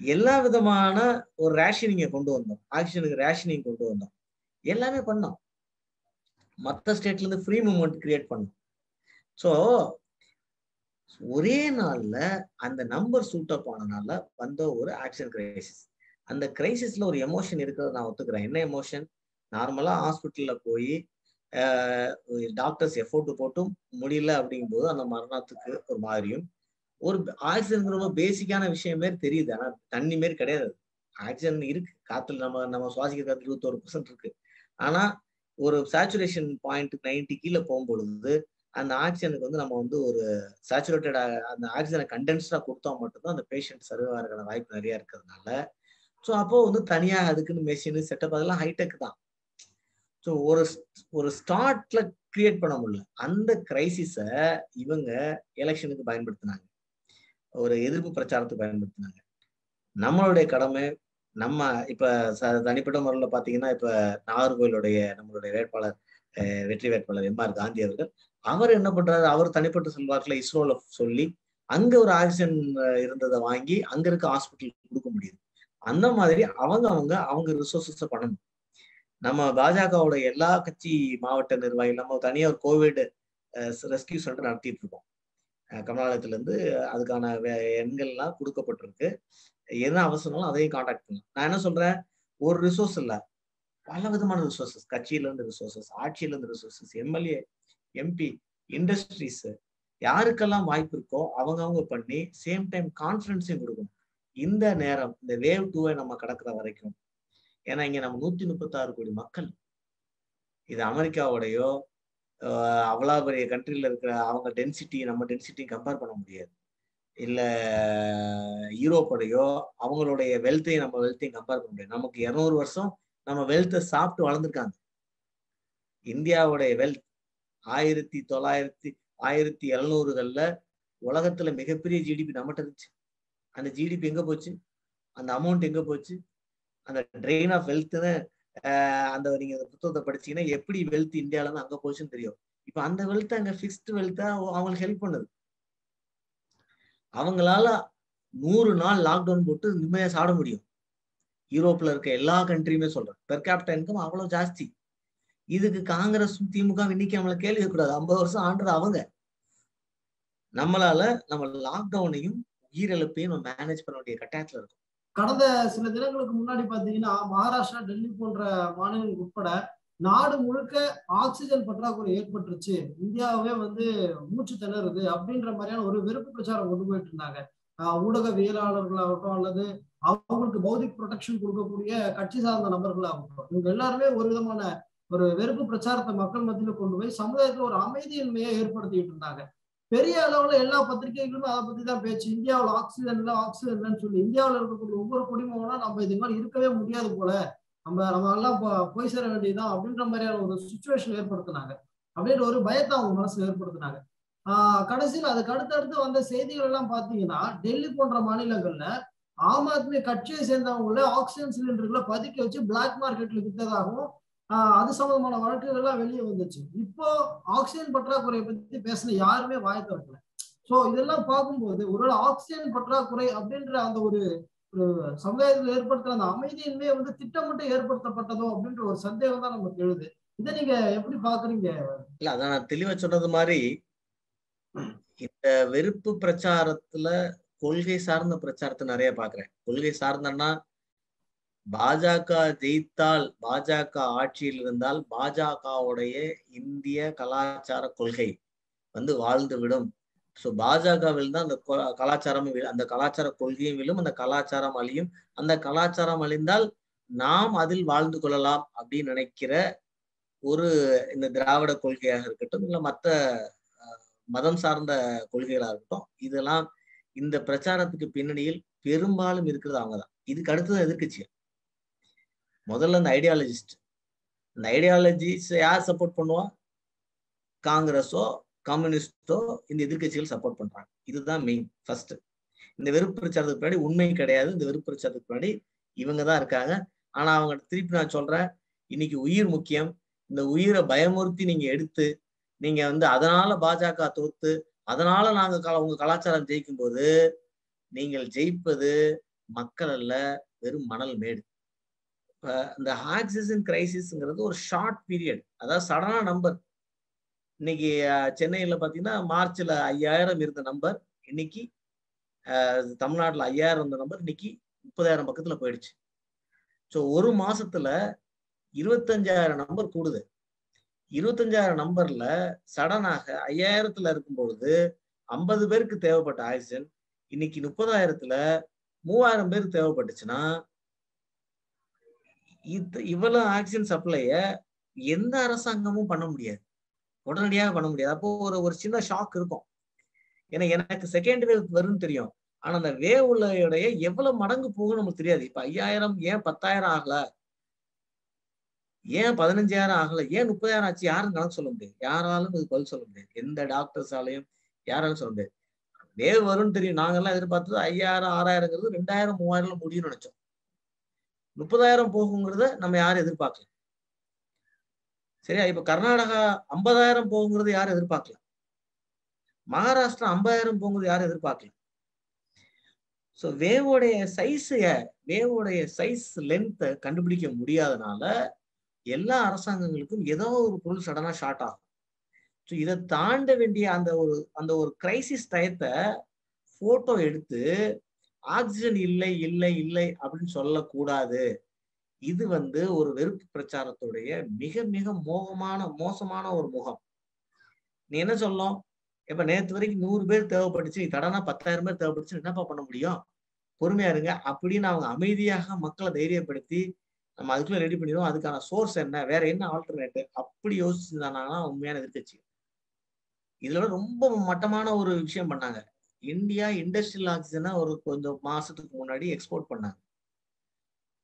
S2: எல்லா விதமான ஒரு ரேஷனிங்க கொண்டு வந்தோம். ஆக்சிஜனுக்கு ரேஷனிங் கொண்டு வந்தோம். எல்லாமே பண்ணோம். மற்ற ஸ்டேட்ல இருந்து ஃப்ரீ மூமெண்ட் கிரியேட் பண்ணோம். ஸோ ஒரே நாள்ல அந்த நம்பர் சூட் அப் ஆனனால வந்த ஒரு ஆக்ஷன் கிரைசிஸ் அந்த கிரைசிஸ்ல ஒரு எமோஷன் இருக்கிறத நான் ஒத்துக்கிறேன். என்ன எமோஷன் நார்மலா ஹாஸ்பிட்டல்ல போய் டாக்டர்ஸ் எஃபோர்ட் போட்டும் முடியல அப்படிங்கும்போது அந்த மரணத்துக்கு ஒரு மாதிரியும் ஒரு ஆக்சிஜன் ரொம்ப பேசிக்கான விஷயம் மாரி தெரியுது. ஆனா தண்ணி மாரி கிடையாது. ஆக்சிஜன் இருக்கு. காத்துல நம்ம நம்ம சுவாசிக்கிற காத்துல இருபத்தோரு பர்சன்ட் இருக்கு. ஆனா ஒரு சேச்சுரேஷன் பாயிண்ட் நைன்டி கீழே போகும்பொழுது அந்த ஆக்சிஜனுக்கு வந்து நம்ம வந்து ஒரு சேச்சுரேட்டட் அந்த ஆக்சிஜனை கண்டென்ஸ்டா கொடுத்தா மட்டும்தான் அந்த பேஷண்ட் சர்வே ஆகிறதுக்கான வாய்ப்பு நிறைய இருக்கிறதுனால ஸோ அப்போ வந்து தனியாக அதுக்குன்னு மெஷின் செட்டப் அதெல்லாம் ஹைடெக் தான். ஸோ ஒரு ஒரு ஸ்டார்ட்ல கிரியேட் பண்ண முடியல. அந்த கிரைசிஸை இவங்க எலெக்ஷனுக்கு பயன்படுத்தினாங்க. ஒரு எதிர்ப்பு பிரச்சாரத்துக்கு பயன்படுத்தினாங்க. நம்மளுடைய கடமை நம்ம இப்ப தனிப்பட்ட முறையில் பாத்தீங்கன்னா இப்ப நாகர்கோவிலுடைய நம்மளுடைய வேட்பாளர் வெற்றி வேட்பாளர் எம் ஆர் காந்தி அவர்கள் அவர் என்ன பண்றாரு? அவர் தனிப்பட்ட செல்வாக்குல இஸ்ரோல சொல்லி அங்க ஒரு ஆக்சிஜன் இருந்ததை வாங்கி அங்க இருக்க ஹாஸ்பிட்டலுக்கு கொடுக்க முடியுது. அந்த மாதிரி அவங்க அவங்க அவங்க ரிசோர்சஸ பண்ணணும். நம்ம பாஜகவோட எல்லா கட்சி மாவட்ட நிர்வாகிகள் நம்ம தனியா ஒரு கோவிட் ரெஸ்கியூ சென்டர் நடத்திட்டு இருக்கோம். கமலாலயத்துல இருந்து அதுக்கான எண்கள்லாம் கொடுக்கப்பட்டிருக்கு. என்ன அவசரம்னாலும் அதையும் காண்டாக்ட் பண்ணலாம். நான் என்ன சொல்றேன்? ஒரு ரிசோர்ஸ் இல்ல. பல விதமான ரிசோர்சஸ் கட்சியில இருந்து ரிசோர்சஸ் ஆட்சியில இருந்து ரிசோர்சஸ் எம்எல்ஏ எம்பி இண்டஸ்ட்ரீஸ் யாருக்கெல்லாம் வாய்ப்பு இருக்கோ அவங்க அவங்க பண்ணி சேம் டைம் கான்ஃபிடன்ஸையும் கொடுக்கணும். இந்த நேரம் இந்த வேவ் டூவை நம்ம கடக்கிற வரைக்கும் ஏன்னா இங்க நம்ம நூத்தி முப்பத்தாறு கோடி மக்கள். இது அமெரிக்காவோடையோ அவ்வளோ பெரிய கண்ட்ரியில் இருக்கிற அவங்க டென்சிட்டி நம்ம டென்சிட்டி கம்பேர் பண்ண முடியாது. இல்லை யூரோப்போடையோ அவங்களுடைய வெல்த்தையும் நம்ம வெல்த்தையும் கம்பேர் பண்ண முடியாது. நமக்கு இரநூறு வருஷம் நம்ம வெல்த்தை சாப்பிட்டு வளர்ந்துருக்காங்க. இந்தியாவுடைய வெல்த் ஆயிரத்தி தொள்ளாயிரத்தி ஆயிரத்தி எழுநூறுகளில் உலகத்துல மிகப்பெரிய ஜிடிபி நம்மகிட்ட இருந்துச்சு. அந்த ஜிடிபி எங்க போச்சு? அந்த அமௌண்ட் எங்க போச்சு? அந்த ட்ரெயின் ஆஃப் வெல்த்னு அந்த நீங்க புத்தகத்தை படிச்சீங்கன்னா எப்படி வெல்த் இந்தியால இருந்து அங்க போச்சுன்னு தெரியும். இப்ப அந்த வெல்த் அங்க பிக்ஸ்டு வெல்த்தா அவங்களுக்கு ஹெல்ப் பண்ணுது. அவங்களால நூறு நாள் லாக்டவுன் போட்டு நிம்மதியா சாப்பிட முடியும். யூரோப்ல இருக்க எல்லா கண்ட்ரியுமே சொல்றேன். பெர் கேபிட்டல் இன்கம் அவ்வளவு ஜாஸ்தி. இதுக்கு காங்கிரஸ் திமுக இன்னைக்கு நம்மள கேள்வி கூடாது ஐம்பது வருஷம் ஆண்டது அவங்க. நம்மளால நம்ம லாக்டவுனையும் உயிரிழப்பையும் நம்ம மேனேஜ் பண்ண வேண்டிய கட்டாயத்துல இருக்கும்.
S1: கடந்த சில தினங்களுக்கு முன்னாடி பாத்தீங்கன்னா மகாராஷ்டிரா டெல்லி போன்ற மாநிலங்கள் உட்பட நாடு முழுக்க ஆக்சிஜன் பற்றாக்குறை ஏற்பட்டுருச்சு. இந்தியாவே வந்து மூச்சு திணறுது அப்படின்ற மாதிரியான ஒரு வெறுப்பு பிரச்சாரம் கொண்டு போயிட்டு இருந்தாங்க. ஊடகவியலாளர்களாகட்டும் அல்லது அவங்களுக்கு பௌதிக் ப்ரொடெக்ஷன் கொடுக்கக்கூடிய கட்சி சார்ந்த நபர்களாகட்டும் இவங்க எல்லாருமே ஒரு விதமான ஒரு வெறுப்பு பிரச்சாரத்தை மக்கள் மத்தியில கொண்டு போய் சமுதாயத்துல ஒரு அமைதியின்மையை ஏற்படுத்திட்டு இருந்தாங்க. பெரிய அளவுல எல்லா பத்திரிகைகளுமே அதை பத்தி தான் பேச்சு. இந்தியாவில் ஆக்சிஜன் இல்லை ஆக்சிஜன் இல்லைன்னு சொல்லி இந்தியாவில் இருக்கக்கூடிய ஒவ்வொரு குடிமகனும் நம்ம இது மாதிரி இருக்கவே முடியாது போல. நம்ம நம்ம எல்லாம் போய் சேர வேண்டியதுதான் அப்படின்ற மாதிரியான ஒரு சுச்சுவேஷன் ஏற்படுத்தினாங்க. அப்படின்ற ஒரு பயத்தை அவங்க மனசுல ஏற்படுத்தினாங்க. ஆஹ் கடைசியில் அதுக்கு அடுத்தடுத்து வந்த செய்திகள் எல்லாம் பாத்தீங்கன்னா டெல்லி போன்ற மாநிலங்கள்ல ஆம் ஆத்மி கட்சியை சேர்ந்தவங்கள ஆக்சிஜன் சிலிண்டர்களை பதுக்கி வச்சு பிளாக் மார்க்கெட்ல வித்ததாகவும் அது சம்பந்தமான வழக்குகள்லாம் வெளியே வந்துச்சு. இப்போ ஆக்சிஜன் பற்றாக்குறையை பத்தி பேசின யாருமே வாய திறக்கல. சோ இதெல்லாம் பார்க்கும்போது ஒருவேளை ஆக்சிஜன் பற்றாக்குறை அப்படின்ற அந்த ஒரு ஒரு சமுதாயத்தில் ஏற்படுத்துற அந்த அமைதியின்மே வந்து திட்டமிட்டு ஏற்படுத்தப்பட்டதோ அப்படின்ற ஒரு சந்தேகம் தான் நமக்கு எழுது. இதை நீங்க எப்படி பாக்குறீங்க
S2: இல்ல அதான் நான் தெளிவா சொன்னது மாதிரி இந்த வெறுப்பு பிரச்சாரத்துல கொள்கை சார்ந்த பிரச்சாரத்தை நிறைய பாக்குறேன் கொள்கை சார்ந்தன்னா பாஜக ஜெயித்தால் பாஜக ஆட்சியில் இருந்தால் பாஜகவுடைய இந்திய கலாச்சார கொள்கை வந்து வாழ்ந்து விடும் ஸோ பாஜகவில் தான் அந்த கலாச்சாரமும் அந்த கலாச்சார கொள்கையும் விழும் அந்த கலாச்சாரம் அழியும். அந்த கலாச்சாரம் அழிந்தால் நாம் அதில் வாழ்ந்து கொள்ளலாம் அப்படின்னு நினைக்கிற ஒரு இந்த திராவிட கொள்கையாக இருக்கட்டும் இல்லை மற்ற மதம் சார்ந்த கொள்கைகளாக இருக்கட்டும் இதெல்லாம் இந்த பிரச்சாரத்துக்கு பின்னணியில் பெரும்பாலும் இருக்கிறது அவங்க தான் இதுக்கு அடுத்தது எதிர்கட்சிகள் முதல்ல இந்த ஐடியாலஜிஸ்ட் இந்த ஐடியாலஜிஸ் யார் சப்போர்ட் பண்ணுவா? காங்கிரஸோ கம்யூனிஸ்டோ இந்த எதிர்கட்சிகள் சப்போர்ட் பண்றாங்க. இதுதான் மெயின் ஃபர்ஸ்ட் இந்த வெறுப்பு பிரச்சாரத்துக்கு பின்னாடி உண்மை கிடையாது. இந்த வெறுப்பு பிரச்சாரத்துக்கு பின்னாடி இவங்க தான் இருக்காங்க. ஆனா அவங்க திருப்பி நான் சொல்றேன் இன்னைக்கு உயிர் முக்கியம். இந்த உயிரை பயமுறுத்தி நீங்க எடுத்து நீங்க வந்து அதனால பாஜக தோத்து அதனால நாங்க கல- உங்க கலாச்சாரம் ஜெயிக்கும் போது நீங்கள் ஜெயிப்பது மக்கள் அல்ல வெறும் மணல் மேடு. இந்த ஆக்சிஜன் கிரைசிஸ்ங்கிறது ஒரு ஷார்ட் பீரியட். அதாவது சடனா நம்பர். இன்னைக்கு சென்னையில் சென்னையில பாத்தீங்கன்னா மார்ச்ல ஐயாயிரம் இருந்த நம்பர். இன்னைக்கு தமிழ்நாட்டில் ஐயாயிரம் இருந்த நம்பர் இன்னைக்கு முப்பதாயிரம் பக்கத்துல போயிடுச்சு. ஸோ ஒரு மாசத்துல இருபத்தஞ்சாயிரம் நம்பர் கூடுது. இருபத்தஞ்சாயிரம் நம்பர்ல சடனாக ஐயாயிரத்துல இருக்கும் பொழுது ஐம்பது பேருக்கு தேவைப்பட்ட ஆக்சிஜன். இன்னைக்கு முப்பதாயிரத்துல மூவாயிரம் பேருக்கு தேவைப்பட்டுச்சுன்னா இது இவ்வளவு ஆக்சிஜன் சப்ளைய எந்த அரசாங்கமும் பண்ண முடியாது. உடனடியாக பண்ண முடியாது. அப்போ ஒரு ஒரு சின்ன ஷாக் இருக்கும். ஏன்னா எனக்கு செகண்ட் வேவ் வரும்னு தெரியும். ஆனா அந்த வேவ் உள்ளடைய எவ்வளவு மடங்கு போகும் நமக்கு தெரியாது. இப்ப ஐயாயிரம் ஏன் பத்தாயிரம் ஆகல? ஏன் பதினஞ்சாயிரம் ஆகல? ஏன் முப்பதாயிரம் ஆச்சு? யாரும் கணக்கு சொல்ல முடியாது. யாராலும் இது பதில் சொல்ல முடியாது. எந்த டாக்டர்ஸாலையும் யாராலும் சொல்ல முடியாது. வேவ் வரும்னு தெரியும். நாங்கெல்லாம் எதிர்பார்த்தது ஐயாயிரம் ஆறாயிரங்கிறது ரெண்டாயிரம் மூவாயிரம்ல முடியும்னு நினைச்சோம். முப்பதாயிரம் போகுங்கிறத நம்ம யாரும் எதிர்பார்க்கல. சரியா? இப்ப கர்நாடகா ஐம்பதாயிரம் போகுங்கிறது யாரும் எதிர்பார்க்கல. மகாராஷ்டிரா ஐம்பதாயிரம் போகுங்கிறது யாரும் எதிர்பார்க்கல. ஸோ வேவோடைய சைஸ் வேவோடைய சைஸ் லென்த்தை கண்டுபிடிக்க முடியாதனால எல்லா அரசாங்கங்களுக்கும் ஏதோ ஒரு பொருள் சடனா ஷார்ட் ஆகும். ஸோ இதை தாண்ட வேண்டிய அந்த ஒரு அந்த ஒரு கிரைசிஸ் டயத்தை போட்டோ எடுத்து ஆக்சிஜன் இல்லை இல்லை இல்லை அப்படின்னு சொல்லக்கூடாது. இது வந்து ஒரு வெறுப்பு பிரச்சாரத்துடைய மிக மிக மோகமான மோசமான ஒரு முகம். நீ என்ன சொல்லும்? இப்ப நேற்று வரைக்கும் நூறு பேர் தேவைப்பட்டுச்சு நீ தடனா பத்தாயிரம் பேர் தேவைப்பட்டுச்சு என்னப்பா பண்ண முடியும்? பொறுமையா இருங்க. அப்படின்னு அவங்க அமைதியாக மக்களை தைரியப்படுத்தி நம்ம அதுக்குள்ள ரெடி பண்ணிடுவோம். அதுக்கான சோர்ஸ் என்ன? வேற என்ன ஆல்டர்னேட் அப்படி யோசிச்சிருந்தாங்கன்னா உண்மையான எதிர்கட்சி இதுல ரொம்ப மட்டமான ஒரு விஷயம் பண்ணாங்க. இந்தியா இண்டஸ்ட்ரியல் ஆக்சிஜனை ஒரு கொஞ்சம் மாசத்துக்கு முன்னாடி எக்ஸ்போர்ட் பண்ணாங்க.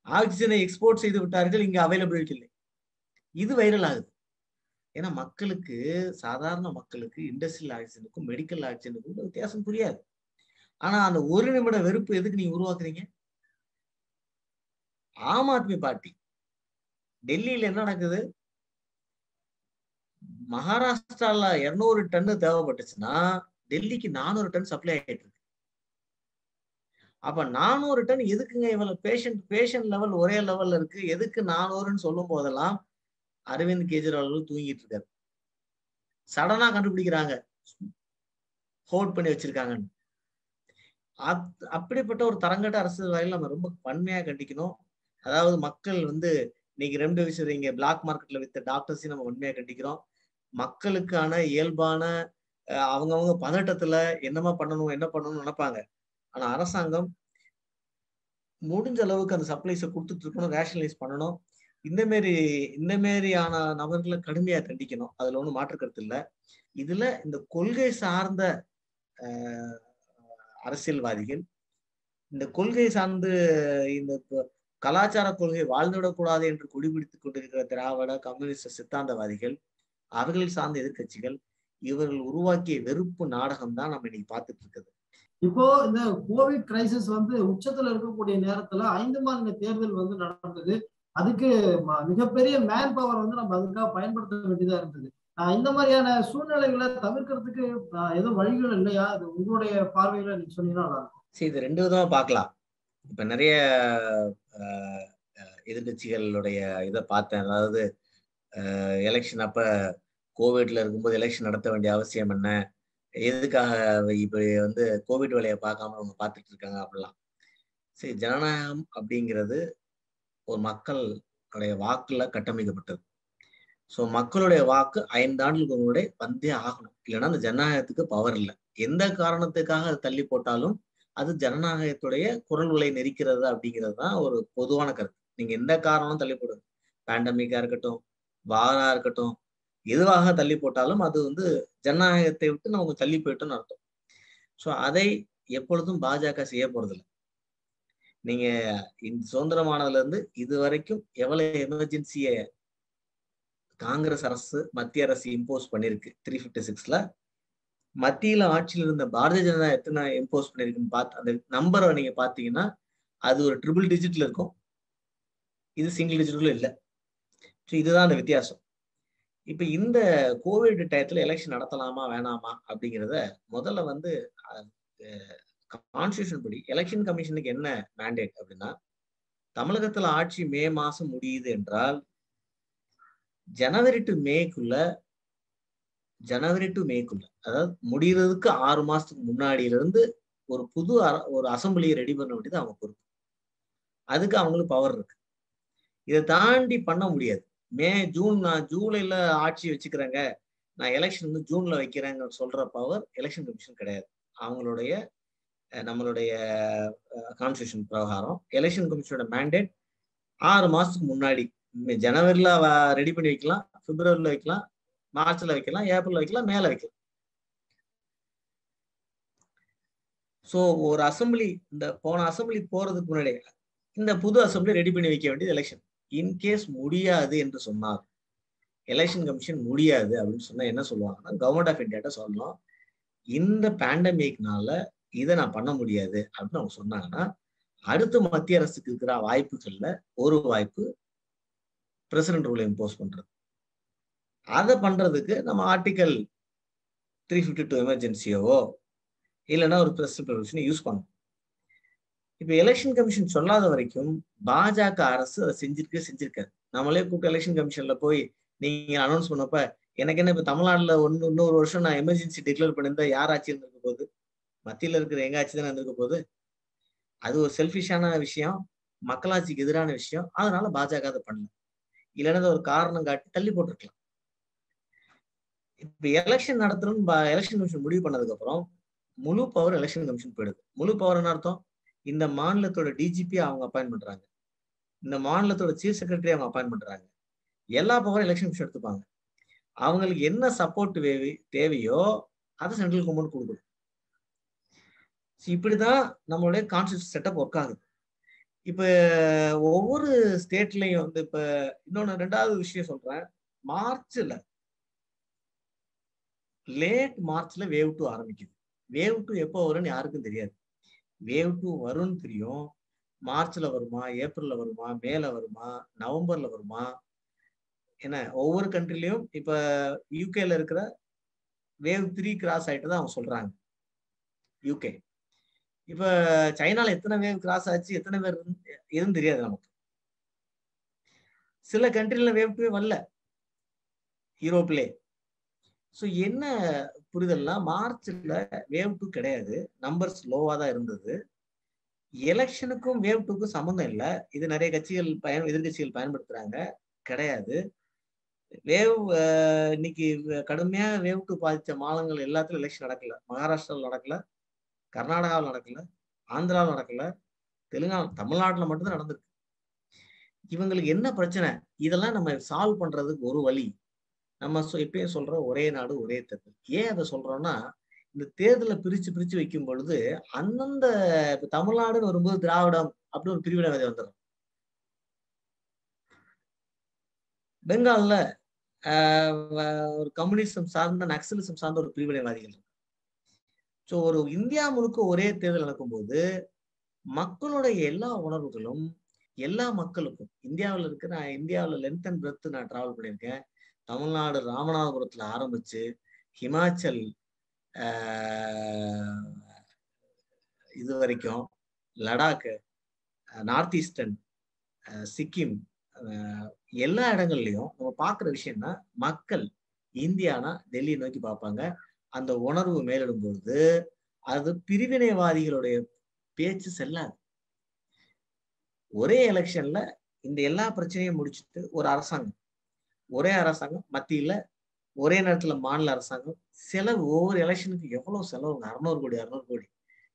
S2: ஆக்சிஜனை எக்ஸ்போர்ட் செய்து விட்டார்கள் இங்க அவைலபிலிட்டி இல்லை. இது வைரல் ஆகுது. ஏன்னா மக்களுக்கு சாதாரண மக்களுக்கு இண்டஸ்ட்ரியல் ஆக்சிஜனுக்கும் மெடிக்கல் ஆக்சிஜனுக்கும் வித்தியாசம் புரியாது. ஆனா அந்த ஒரு நிமிட வெறுப்பு எதுக்கு நீங்க உருவாக்குறீங்க? ஆம் ஆத்மி பார்ட்டி. டெல்லியில என்ன நடக்குது? மகாராஷ்டிரால இருநூறு டன்னு தேவைப்பட்டுச்சுன்னா டெல்லிக்கு நானூறு டன் சப்ளை ஆகிட்டு இருக்கு அப்ப நானூறு டன் எதுக்குங்க இவ்வளவு பேஷண்ட் பேஷண்ட் லெவல் ஒரே லெவல்ல இருக்கு? எதுக்கு நானூறுன்னு சொல்லும் போதெல்லாம் அரவிந்த் கெஜ்ரிவால் தூங்கிட்டு இருக்காரு. சடனா கண்டுபிடிக்கிறாங்க. ஹோல்ட் பண்ணி வச்சிருக்காங்கன்னு. அப்படிப்பட்ட ஒரு தரங்கட்ட அரசு வகையில் நம்ம ரொம்ப பன்மையா கண்டிக்கணும். அதாவது மக்கள் வந்து இன்னைக்கு ரெம்டெசிவிர் இங்க பிளாக் மார்க்கெட்ல வித்த டாக்டர்ஸையும் நம்ம உண்மையா கண்டிக்கிறோம். மக்களுக்கான இயல்பான அவங்கவுங்க பதட்டத்துல என்னமா பண்ணணும் என்ன பண்ணணும்னு நினைப்பாங்க. ஆனா அரசாங்கம் முடிஞ்ச அளவுக்கு அந்த சப்ளைஸை கொடுத்துட்டு இருக்கணும் ரேஷனலைஸ் பண்ணணும். இந்த மாரி இந்த மாரியான நபர்களை கடுமையா தண்டிக்கணும் அதுல ஒண்ணும் மாற்று கருத்து இல்லை. இதுல இந்த கொள்கை சார்ந்த அரசியல்வாதிகள் இந்த கொள்கை சார்ந்து இந்த கலாச்சார கொள்கை வாழ்ந்துவிடக்கூடாது என்று குடிபிடித்துக் கொண்டிருக்கிற திராவிட கம்யூனிஸ்ட் சித்தாந்தவாதிகள் அவர்கள் சார்ந்த எதிர்கட்சிகள் இவர்கள் உருவாக்கிய வெறுப்பு நாடகம் தான் நம்ம இன்னைக்கு பார்த்துட்டு இருக்குது
S1: இப்போ இந்த கோவிட் கிரைசிஸ் வந்து உச்சத்துல இருக்கக்கூடிய நேரத்துல ஐந்து மாநில தேர்தல் வந்து நடந்தது. அதுக்கு மிகப்பெரிய மேன் பவர் வந்து நம்ம அதுக்காக பயன்படுத்த வேண்டியதா இருந்தது. இந்த மாதிரியான சூழ்நிலைகளை தவிர்க்கிறதுக்கு எதுவும் வழிகள் இல்லையா? அது உங்களுடைய பார்வையில நீங்க சொன்னீங்கன்னா
S2: சரி இது ரெண்டு விதமா பார்க்கலாம். இப்ப நிறைய எதிர்கட்சிகளுடைய இதை பார்த்தேன். அதாவது எலெக்ஷன் அப்ப கோவிட்ல இருக்கும்போது எலெக்ஷன் நடத்த வேண்டிய அவசியம் என்ன? எதுக்காக இப்ப வந்து கோவிட் வேலையை பார்க்காம அவங்க பார்த்துட்டு இருக்காங்க அப்படிலாம். சரி ஜனநாயகம் அப்படிங்கிறது ஒரு மக்களுடைய வாக்குல கட்டமைக்கப்பட்டது. ஸோ மக்களுடைய வாக்கு ஐந்து ஆண்டுகளுக்கு முன்னாடி வந்தே ஆகணும். இல்லைன்னா அந்த ஜனநாயகத்துக்கு பவர் இல்லை. எந்த காரணத்துக்காக அது தள்ளி போட்டாலும் அது ஜனநாயகத்துடைய குரல் விலை நெரிக்கிறது அப்படிங்கிறது தான் ஒரு பொதுவான கருத்து. நீங்க எந்த காரணமும் தள்ளி போடுங்க பேண்டமிக்கா இருக்கட்டும் வாரா இருக்கட்டும் எதுவாக தள்ளி போட்டாலும் அது வந்து ஜனநாயகத்தை விட்டு நம்ம தள்ளி போயிட்டோம்னு அர்த்தம். ஸோ அதை எப்பொழுதும் பாஜக செய்ய போறதில்லை. நீங்க இந்த சுதந்திரமானதுல இருந்து இது வரைக்கும் எவ்வளவு எமர்ஜென்சிய காங்கிரஸ் அரசு மத்திய அரசு இம்போஸ் பண்ணிருக்கு? த்ரீ ஃபிஃப்டி சிக்ஸ்ல மத்தியில ஆட்சியில் இருந்த பாரதிய ஜனதா எத்தனை இம்போஸ் பண்ணிருக்குன்னு பார்த்து அந்த நம்பரை நீங்க பாத்தீங்கன்னா அது ஒரு ட்ரிபிள் டிஜிட்ல இருக்கும். இது சிங்கிள் டிஜிட்ல இல்லை. ஸோ இதுதான் அந்த வித்தியாசம். இப்ப இந்த கோவிட் டயத்துல எலெக்ஷன் நடத்தலாமா வேணாமா அப்படிங்கிறத முதல்ல வந்து கான்ஸ்டியூஷன் படி எலெக்ஷன் கமிஷனுக்கு என்ன மேண்டேட் அப்படின்னா தமிழகத்துல ஆட்சி மே மாசம் முடியுது என்றால் ஜனவரி டு மேக்குள்ள ஜனவரி டு மேக்குள்ள அதாவது முடியறதுக்கு ஆறு மாசத்துக்கு முன்னாடியில இருந்து ஒரு புது ஒரு அசம்பிளியை ரெடி பண்ண வேண்டியது அவங்க பொறுப்பு. அதுக்கு அவங்களுக்கு பவர் இருக்கு. இதை தாண்டி பண்ண முடியாது. மே ஜூன் நான் ஜூலைல ஆட்சி வச்சுக்கிறேங்க. நான் எலெக்ஷன் வந்து ஜூன்ல வைக்கிறேங்க சொல்ற பவர் எலெக்ஷன் கமிஷன் கிடையாது. அவங்களுடைய நம்மளுடைய கான்ஸ்டியூஷன் பிரகாரம் எலெக்ஷன் கமிஷனோட மேண்டேட் ஆறு மாசத்துக்கு முன்னாடி. ஜனவரில ரெடி பண்ணி வைக்கலாம். பிப்ரவரியில வைக்கலாம். மார்ச்ல வைக்கலாம். ஏப்ரல்ல வைக்கலாம். மேல வைக்கலாம். ஸோ ஒரு அசம்பிளி இந்த போன அசம்பிளி போறதுக்கு முன்னாடி இந்த புது அசம்பிளி ரெடி பண்ணி வைக்க வேண்டியது எலெக்ஷன் இன்கேஸ் முடியாது என்று சொன்னார். எலெக்ஷன் கமிஷன் முடியாது அப்படின்னு சொன்னா என்ன சொல்லுவாங்கன்னா கவர்மெண்ட் ஆஃப் இந்தியாட்ட சொல்லணும். இந்த பேண்டமிக்னால இதை நான் பண்ண முடியாது அப்படின்னு அவங்க சொன்னாங்கன்னா அடுத்த மத்திய அரசுக்கு இருக்கிற வாய்ப்புகள்ல ஒரு வாய்ப்பு பிரசிடென்ட் ரூலை இம்போஸ் பண்றது. அதை பண்றதுக்கு நம்ம ஆர்டிக்கல் த்ரீ ஃபிஃப்டி டூ எமர்ஜென்சியோவோ இல்லைன்னா ஒரு பிரசிடென்ட் யூஸ் பண்ணணும். இப்ப எலெக்ஷன் கமிஷன் சொல்லாத வரைக்கும் பாஜக அரசு அதை செஞ்சிருக்கே செஞ்சிருக்காரு நம்மளே கூப்பிட்டு எலெக்ஷன் கமிஷன்ல போய் நீங்க அனௌன்ஸ் பண்ணப்ப எனக்கு என்ன இப்ப தமிழ்நாட்டுல ஒன்னு இன்னொரு வருஷம் நான் எமர்ஜென்சி டிக்ளேர் பண்ணியிருந்தா யார் ஆட்சி இருந்திருக்க போகுது? மத்தியில இருக்கிற எங்க ஆட்சி தானே இருந்திருக்க போகுது? அது ஒரு செல்ஃபிஷான விஷயம் மக்களாட்சிக்கு எதிரான விஷயம். அதனால பாஜக அதை பண்ணல. இல்லைன்னா ஒரு காரணம் காட்டி தள்ளி போட்டிருக்கலாம். இப்ப எலெக்ஷன் நடத்தணும்னு எலெக்ஷன் கமிஷன் முடிவு பண்ணதுக்கு அப்புறம் முழு பவர் எலெக்ஷன் கமிஷன் போயிடுது. முழு பவர் என்ன அர்த்தம்? இந்த மாநிலத்தோட டிஜிபி அவங்க அப்பாயின் பண்றாங்க. இந்த மாநிலத்தோட சீஃப் செக்ரட்டரி அவங்க அப்பாயின் பண்றாங்க. எல்லா பவரும் எலெக்ஷன் எடுத்துப்பாங்க. அவங்களுக்கு என்ன சப்போர்ட் தேவையோ அதை சென்ட்ரல் கவர்மெண்ட் கொடுக்கணும். இப்படிதான் நம்மளுடைய கான்ஸ்டியூஷன் செட்டப் ஒர்க் ஆகுது. இப்ப ஒவ்வொரு ஸ்டேட்லயும் வந்து இப்ப இன்னொன்னு ரெண்டாவது விஷயம் சொல்றேன். மார்ச்ல லேட் மார்ச்ல வேவ் டூ ஆரம்பிக்குது. வேவ் டூ எப்போ வரும்னு யாருக்கும் தெரியாது. வேவ் டூ வரும்னு தெரியும். மார்ச்ல வருமா ஏப்ரல்ல வருமா மேல வருமா நவம்பர்ல வருமா? என்ன ஒவ்வொரு கண்ட்ரிலையும் இப்ப யூகேல இருக்கிற வேவ் த்ரீ கிராஸ் ஆயிட்டு தான் அவங்க சொல்றாங்க. யூகே இப்ப சைனால எத்தனை வேவ் கிராஸ் ஆச்சு எத்தனை பேர் எதுவும் தெரியாது நமக்கு. சில கண்ட்ரில வேவ் டூவே வரல. யூரோப்லே ஸோ என்ன புரிதல்னா மார்ச்ல வேவ் டூ கிடையாது. நம்பர்ஸ் லோவா தான் இருந்தது. எலெக்ஷனுக்கும் வேவ் டூக்கும் சம்மந்தம் இல்லை. இது நிறைய கட்சிகள் பயன் எதிர்கட்சிகள் பயன்படுத்துறாங்க. கிடையாது. வேவ் இன்னைக்கு கடுமையா வேவ் டூ பாதித்த மாநிலங்கள் எல்லாத்துலயும் எலெக்ஷன் நடக்கல. மகாராஷ்டிராவில் நடக்கல. கர்நாடகாவில் நடக்கல. ஆந்திராவில் நடக்கல. தெலுங்கானா தமிழ்நாட்டில் மட்டும்தான் நடந்திருக்கு. இவங்களுக்கு என்ன பிரச்சனை? இதெல்லாம் நம்ம சால்வ் பண்றதுக்கு ஒரு வழி. நம்ம இப்பயே சொல்ற ஒரே நாடு ஒரே தேர்தல். ஏன் அதை சொல்றோம்னா இந்த தேர்தலை பிரிச்சு பிரிச்சு வைக்கும் பொழுது அந்தந்த தமிழ்நாடுன்னு வரும்போது திராவிடம் அப்படின்னு ஒரு பிரிவினை வந்துடும் பெங்கால்ல ஒரு கம்யூனிசம் சார்ந்த நக்சலிசம் சார்ந்த ஒரு பிரிவினைவாதிகள் இருக்கு. ஸோ ஒரு இந்தியா முழுக்க ஒரே தேர்தல் நடக்கும்போது மக்களுடைய எல்லா உணர்வுகளும் எல்லா மக்களுக்கும் இந்தியாவில் இருக்கிற நான் இந்தியாவில் லென்த் அண்ட் பிரெத் நான் டிராவல் பண்ணியிருக்கேன். தமிழ்நாடு ராமநாதபுரத்துல ஆரம்பிச்சு ஹிமாச்சல் இது வரைக்கும் லடாக்கு நார்த் ஈஸ்டர்ன் சிக்கிம் எல்லா இடங்கள்லையும் நம்ம பார்க்குற விஷயம்னா மக்கள் இந்தியானா டெல்லியை நோக்கி பார்ப்பாங்க. அந்த உணர்வு மேலிடும் பொழுது அது பிரிவினைவாதிகளுடைய பேச்சு செல்லாது. ஒரே எலெக்ஷன்ல இந்த எல்லா பிரச்சனையும் முடிச்சுட்டு ஒரு அரசாங்கம். ஒரே அரசாங்கம் மத்தியில ஒரே நேரத்துல மாநில அரசாங்கம் செலவு ஒவ்வொரு எலெக்ஷனுக்கு எவ்வளவு செலவுங்க அறுநூறு கோடி அறுநூறு கோடி.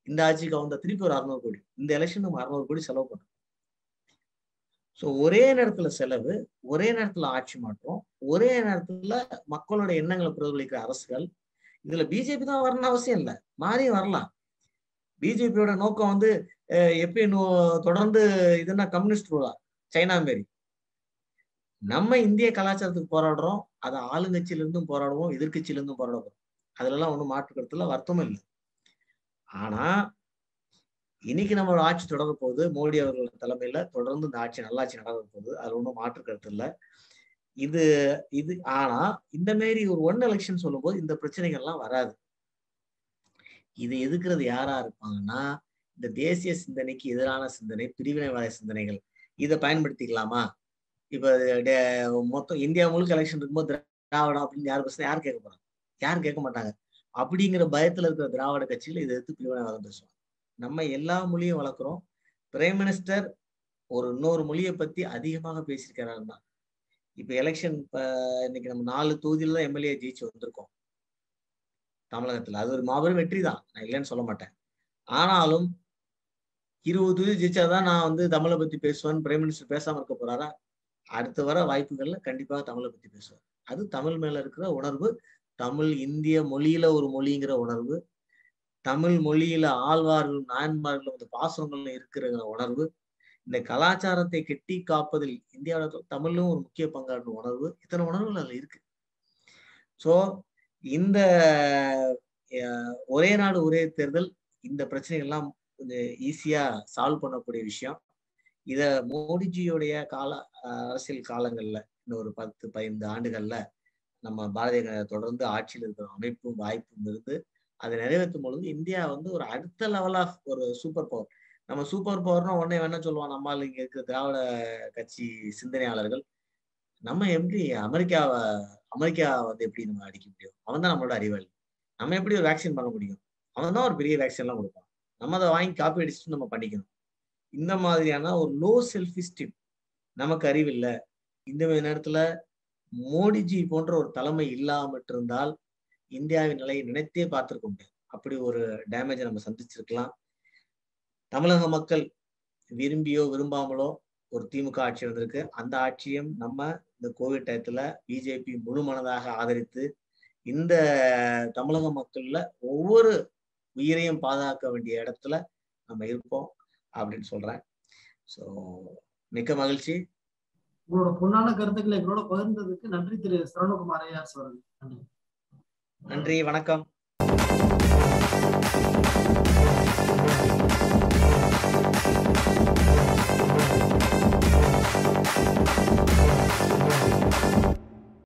S2: இந்த ஆட்சிக்கு அவங்க திருப்பி ஒரு அறுநூறு கோடி. இந்த எலெக்ஷனுக்கு அறுநூறு கோடி செலவு பண்ணும் ஸோ ஒரே நேரத்துல செலவு ஒரே நேரத்துல ஆட்சி மாற்றம் ஒரே நேரத்துல மக்களோட எண்ணங்களை பிரதிபலிக்கிற அரசுகள். இதுல பிஜேபி தான் வரணும்னு அவசியம் இல்லை. மாறி வரலாம். பிஜேபியோட நோக்கம் வந்து எப்பயும் தொடர்ந்து இதுன்னா கம்யூனிஸ்ட் ரூலா? சைனா மாரி. நம்ம இந்திய கலாச்சாரத்துக்கு போராடுறோம் அதை ஆளுங்கட்சியிலிருந்தும் போராடுவோம் எதிர்கட்சியிலிருந்தும் போராடுவோம். அதுலலாம் ஒன்றும் மாற்று வருத்தமும் இல்லை. ஆனா இன்னைக்கு நம்மளோட ஆட்சி தொடர போகுது மோடி அவர்கள் தலைமையில தொடர்ந்து இந்த ஆட்சி நல்லாட்சி நடக்க போகுது அது ஒன்றும் மாற்று கருத்து இல்லை. இது இது ஆனா இந்த மாரி ஒரு ஒன் எலெக்ஷன் சொல்லும்போது இந்த பிரச்சனைகள்லாம் வராது. இது எதுக்குறது யாரா இருப்பாங்கன்னா இந்த தேசிய சிந்தனைக்கு எதிரான சிந்தனை பிரிவினைவாத சிந்தனைகள் இதை பயன்படுத்திக்கலாமா? இப்ப டே- மொத்தம் இந்தியா முழுக்க எலெக்ஷன் இருக்கும்போது திராவிடம் அப்படின்னு யார் பேசுனா யார் கேட்க போறாங்க? யாரும் கேட்க மாட்டாங்க? அப்படிங்கிற பயத்துல இருக்கிற திராவிட கட்சிகள் இதை எடுத்து பிரிவினைவாதம் பேசுவாங்க நம்ம எல்லா மொழியும் வளர்க்குறோம். பிரைம் மினிஸ்டர் ஒரு இன்னொரு மொழியை பத்தி அதிகமாக பேசியிருக்கிறாருன்னா இப்ப எலெக்ஷன் இன்னைக்கு நம்ம நாலு தொகுதியில தான் எம்எல்ஏ ஜெயிச்சு வந்திருக்கோம். தமிழகத்துல. அது ஒரு மாபெரும் வெற்றி தான். நான் இல்லைன்னு சொல்ல மாட்டேன். ஆனாலும் இருபது தொகுதி ஜெயிச்சாதான் நான் வந்து தமிழை பத்தி பேசுவேன். பிரைம் மினிஸ்டர் பேசாம இருக்க போறாரா? அடுத்து வர வாய்ப்புகள்ல கண்டிப்பாக தமிழை பத்தி பேசுவார் அது தமிழ் மேல இருக்கிற உணர்வு தமிழ் இந்திய மொழியில ஒரு மொழிங்கிற உணர்வு தமிழ் மொழியில ஆழ்வார்கள் நாயன்மார்கள் வந்து பாசங்கள்ல இருக்கிற உணர்வு இந்த கலாச்சாரத்தை கெட்டி காப்பதில் இந்தியாவில் தமிழும் ஒரு முக்கிய பங்காற்றும் உணர்வு இத்தனை உணர்வுகள் அதுல இருக்கு. சோ இந்த ஒரே நாடு ஒரே தேர்தல் இந்த பிரச்சனைகள்லாம் கொஞ்சம் ஈஸியா சால்வ் பண்ணக்கூடிய விஷயம். இத மோடிஜியோடைய கால அரசியல் காலங்கள்ல இன்னும் ஒரு பத்து பதினைந்து ஆண்டுகள்ல நம்ம பாரதிய தொடர்ந்து ஆட்சியில் இருக்கிற அமைப்பும் வாய்ப்பும் இருந்து அதை நிறைவேற்றும் பொழுது இந்தியா வந்து ஒரு அடுத்த லெவல் ஆஃப் ஒரு சூப்பர் பவர் நம்ம சூப்பர் பவர்னா உடனே வேணா சொல்லுவான் நம்மால் இங்க இருக்கிற திராவிட கட்சி சிந்தனையாளர்கள் நம்ம எப்படி அமெரிக்காவை அமெரிக்கா வந்து எப்படி நம்ம அடிக்க முடியும்? அவன் தான் நம்மளோட அறிவாளி. நம்ம எப்படி ஒரு வேக்சின் பண்ண முடியும்? அவன் தான் ஒரு பெரிய வேக்சின்லாம் கொடுப்பான். நம்ம அதை வாங்கி காப்பி அடிச்சுட்டு நம்ம பண்ணிக்கணும். இந்த மாதிரியான ஒரு லோ செல்ஃப் ஸ்டீம் நமக்கு அறிவில்லை. இந்த மாதிரி நேரத்துல மோடிஜி போன்ற ஒரு தலைமை இல்லாமட்டு இருந்தால் இந்தியாவின் நிலையை நினைத்தே பார்த்திருக்க முடியாது. அப்படி ஒரு டேமேஜை நம்ம சந்திச்சிருக்கலாம். தமிழக மக்கள் விரும்பியோ விரும்பாமலோ ஒரு திமுக ஆட்சி வந்திருக்கு அந்த ஆட்சியும் நம்ம இந்த கோவிட் டயத்துல பிஜேபி முழு மனதாக ஆதரித்து இந்த தமிழக மக்கள்ல ஒவ்வொரு உயிரையும் பாதுகாக்க வேண்டிய இடத்துல நம்ம இருப்போம் அப்படின்னு சொல்றேன். ஸோ மிக்க மகிழ்ச்சி.
S1: உங்களோட பொன்னான கருத்துக்களை எங்களோட பகிர்ந்ததுக்கு நன்றி திரு சரவணகுமார் ஐயாஸ் அவர்கள் நன்றி.
S2: நன்றி வணக்கம்.